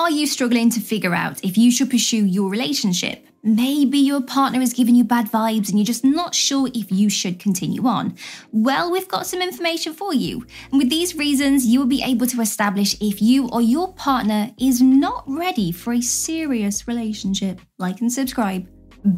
Are you struggling to figure out if you should pursue your relationship? Maybe your partner has given you bad vibes and you're just not sure if you should continue on. Well, we've got some information for you. And with these reasons, you will be able to establish if you or your partner is not ready for a serious relationship. Like and subscribe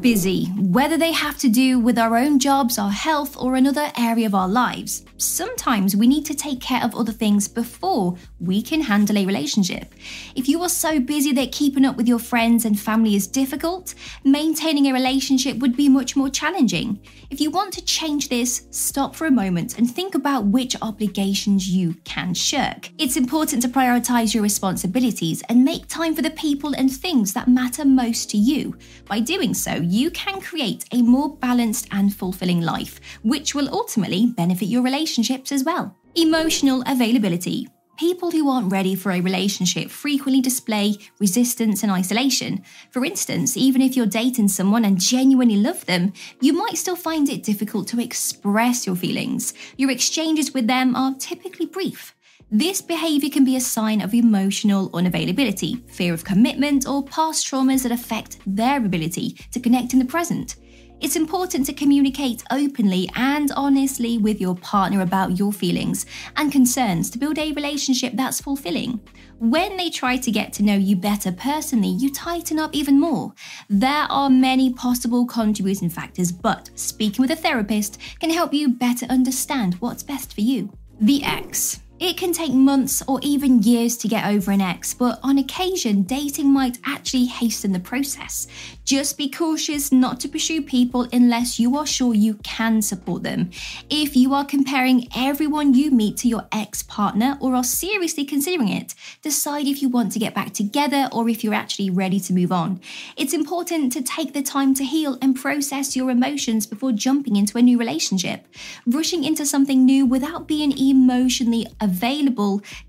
busy, whether they have to do with our own jobs, our health, or another area of our lives. Sometimes we need to take care of other things before we can handle a relationship. If you are so busy that keeping up with your friends and family is difficult, maintaining a relationship would be much more challenging. If you want to change this, stop for a moment and think about which obligations you can shirk. It's important to prioritize your responsibilities and make time for the people and things that matter most to you. By doing so, you can create a more balanced and fulfilling life, which will ultimately benefit your relationships as well. Emotional availability. People who aren't ready for a relationship frequently display resistance and isolation. For instance, even if you're dating someone and genuinely love them, you might still find it difficult to express your feelings. Your exchanges with them are typically brief. This behaviour can be a sign of emotional unavailability, fear of commitment, or past traumas that affect their ability to connect in the present. It's important to communicate openly and honestly with your partner about your feelings and concerns to build a relationship that's fulfilling. When they try to get to know you better personally, you tighten up even more. There are many possible contributing factors, but speaking with a therapist can help you better understand what's best for you. The X. It can take months or even years to get over an ex, but on occasion, dating might actually hasten the process. Just be cautious not to pursue people unless you are sure you can support them. If you are comparing everyone you meet to your ex partner or are seriously considering it, decide if you want to get back together or if you're actually ready to move on. It's important to take the time to heal and process your emotions before jumping into a new relationship. Rushing into something new without being emotionally available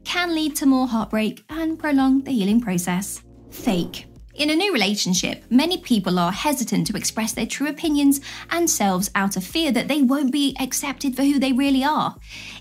can lead to more heartbreak and prolong the healing process. Fake. In a new relationship, many people are hesitant to express their true opinions and selves out of fear that they won't be accepted for who they really are.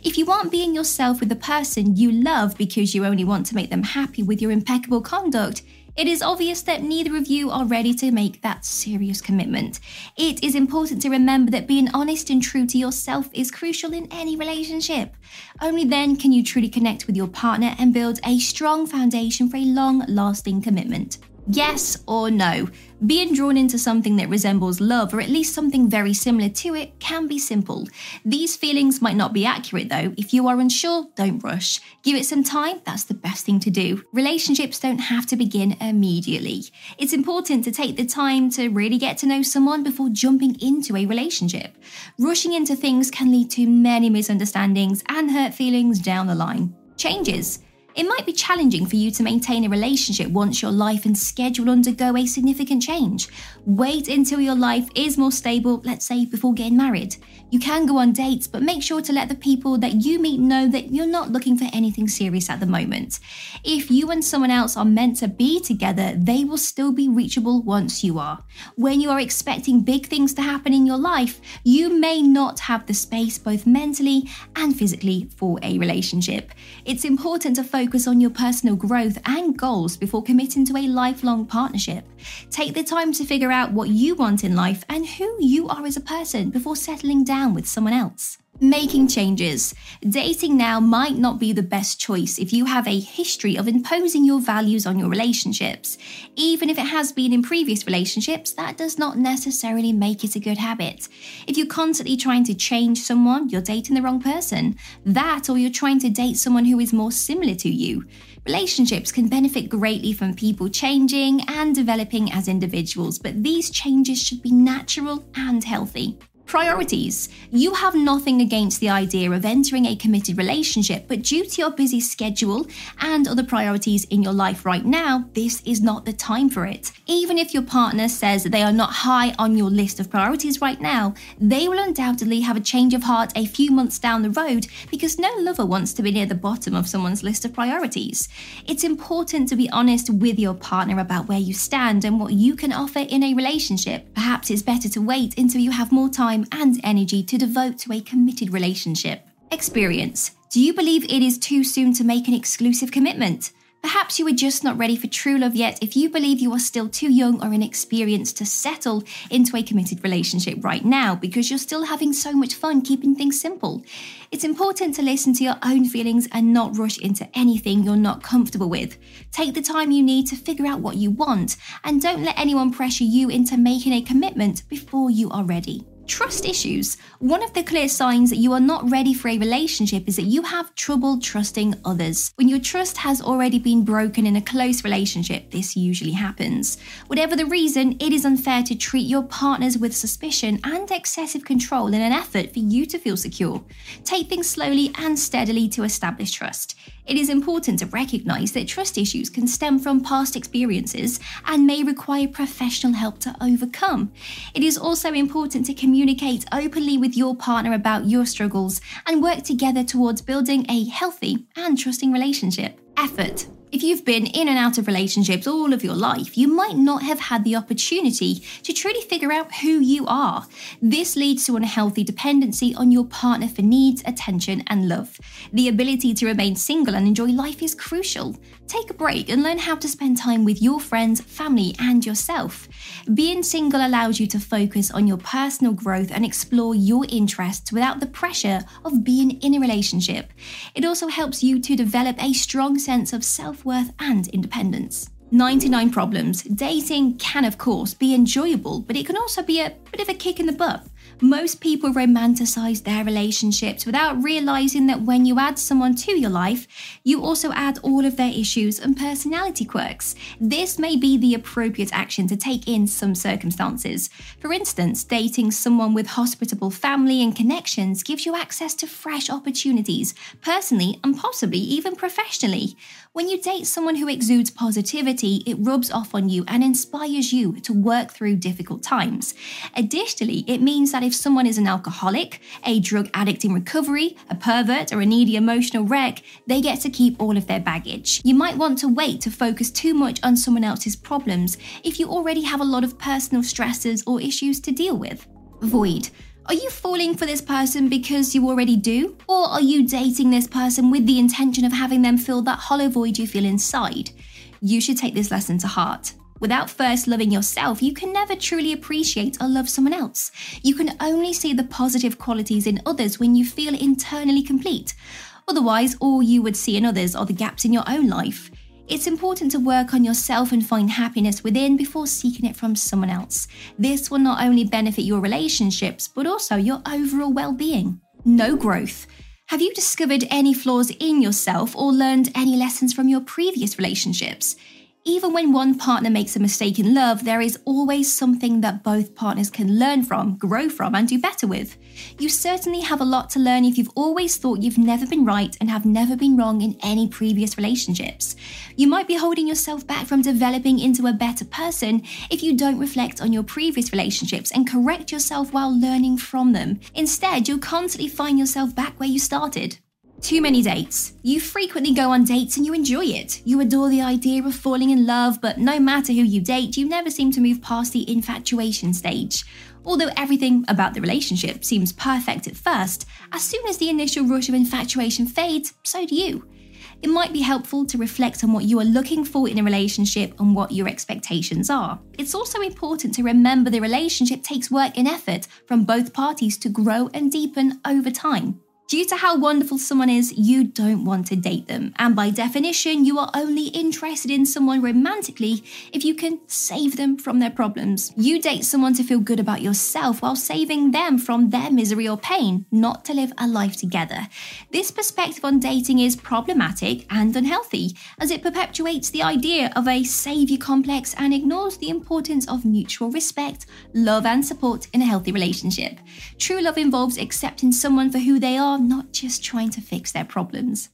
If you aren't being yourself with the person you love because you only want to make them happy with your impeccable conduct, it is obvious that neither of you are ready to make that serious commitment. It is important to remember that being honest and true to yourself is crucial in any relationship. Only then can you truly connect with your partner and build a strong foundation for a long lasting commitment. Yes or no? Being drawn into something that resembles love, or at least something very similar to it, can be simple. These feelings might not be accurate though. If you are unsure, don't rush. Give it some time, that's the best thing to do. Relationships don't have to begin immediately. It's important to take the time to really get to know someone before jumping into a relationship. Rushing into things can lead to many misunderstandings and hurt feelings down the line. Changes. It might be challenging for you to maintain a relationship once your life and schedule undergo a significant change. Wait until your life is more stable, let's say before getting married. You can go on dates, but make sure to let the people that you meet know that you're not looking for anything serious at the moment. If you and someone else are meant to be together, they will still be reachable once you are. When you are expecting big things to happen in your life, you may not have the space both mentally and physically for a relationship. It's important to focus on your personal growth and goals before committing to a lifelong partnership. Take the time to figure out what you want in life and who you are as a person before settling down with someone else. Making changes. Dating now might not be the best choice if you have a history of imposing your values on your relationships. Even if it has been in previous relationships, that does not necessarily make it a good habit. If you're constantly trying to change someone, you're dating the wrong person. That, or you're trying to date someone who is more similar to you. Relationships can benefit greatly from people changing and developing as individuals, but these changes should be natural and healthy. Priorities. You have nothing against the idea of entering a committed relationship, but due to your busy schedule and other priorities in your life right now, this is not the time for it. Even if your partner says they are not high on your list of priorities right now, they will undoubtedly have a change of heart a few months down the road because no lover wants to be near the bottom of someone's list of priorities. It's important to be honest with your partner about where you stand and what you can offer in a relationship. Perhaps it's better to wait until you have more time time and energy to devote to a committed relationship. Experience. Do you believe it is too soon to make an exclusive commitment? Perhaps you are just not ready for true love yet if you believe you are still too young or inexperienced to settle into a committed relationship right now because you're still having so much fun keeping things simple. It's important to listen to your own feelings and not rush into anything you're not comfortable with. Take the time you need to figure out what you want and don't let anyone pressure you into making a commitment before you are ready. Trust issues. One of the clear signs that you are not ready for a relationship is that you have trouble trusting others. When your trust has already been broken in a close relationship, this usually happens. Whatever the reason, it is unfair to treat your partners with suspicion and excessive control in an effort for you to feel secure. Take things slowly and steadily to establish trust. It is important to recognize that trust issues can stem from past experiences and may require professional help to overcome. It is also important to communicate openly with your partner about your struggles and work together towards building a healthy and trusting relationship. Effort. If you've been in and out of relationships all of your life, you might not have had the opportunity to truly figure out who you are. This leads to unhealthy dependency on your partner for needs, attention, and love. The ability to remain single and enjoy life is crucial. Take a break and learn how to spend time with your friends, family, and yourself. Being single allows you to focus on your personal growth and explore your interests without the pressure of being in a relationship. It also helps you to develop a strong sense of self worth and independence. 99 problems. Dating can, of course, be enjoyable, but it can also be a bit of a kick in the butt. Most people romanticize their relationships without realizing that when you add someone to your life, you also add all of their issues and personality quirks. This may be the appropriate action to take in some circumstances. For instance, dating someone with hospitable family and connections gives you access to fresh opportunities, personally and possibly even professionally. When you date someone who exudes positivity, it rubs off on you and inspires you to work through difficult times. Additionally, it means that if someone is an alcoholic, a drug addict in recovery, a pervert, or a needy emotional wreck, they get to keep all of their baggage. You might want to wait to focus too much on someone else's problems if you already have a lot of personal stresses or issues to deal with. Void. Are you falling for this person because you already do? Or are you dating this person with the intention of having them fill that hollow void you feel inside? You should take this lesson to heart. Without first loving yourself, you can never truly appreciate or love someone else. You can only see the positive qualities in others when you feel internally complete. Otherwise, all you would see in others are the gaps in your own life. It's important to work on yourself and find happiness within before seeking it from someone else. This will not only benefit your relationships, but also your overall well being. No growth. Have you discovered any flaws in yourself or learned any lessons from your previous relationships? Even when one partner makes a mistake in love, there is always something that both partners can learn from, grow from, and do better with. You certainly have a lot to learn if you've always thought you've never been right and have never been wrong in any previous relationships. You might be holding yourself back from developing into a better person if you don't reflect on your previous relationships and correct yourself while learning from them. Instead, you'll constantly find yourself back where you started. Too many dates. You frequently go on dates and you enjoy it. You adore the idea of falling in love, but no matter who you date, you never seem to move past the infatuation stage. Although everything about the relationship seems perfect at first, as soon as the initial rush of infatuation fades, so do you. It might be helpful to reflect on what you are looking for in a relationship and what your expectations are. It's also important to remember the relationship takes work and effort from both parties to grow and deepen over time. Due to how wonderful someone is, you don't want to date them. And by definition, you are only interested in someone romantically if you can save them from their problems. You date someone to feel good about yourself while saving them from their misery or pain, not to live a life together. This perspective on dating is problematic and unhealthy, as it perpetuates the idea of a savior complex and ignores the importance of mutual respect, love, and support in a healthy relationship. True love involves accepting someone for who they are not just trying to fix their problems.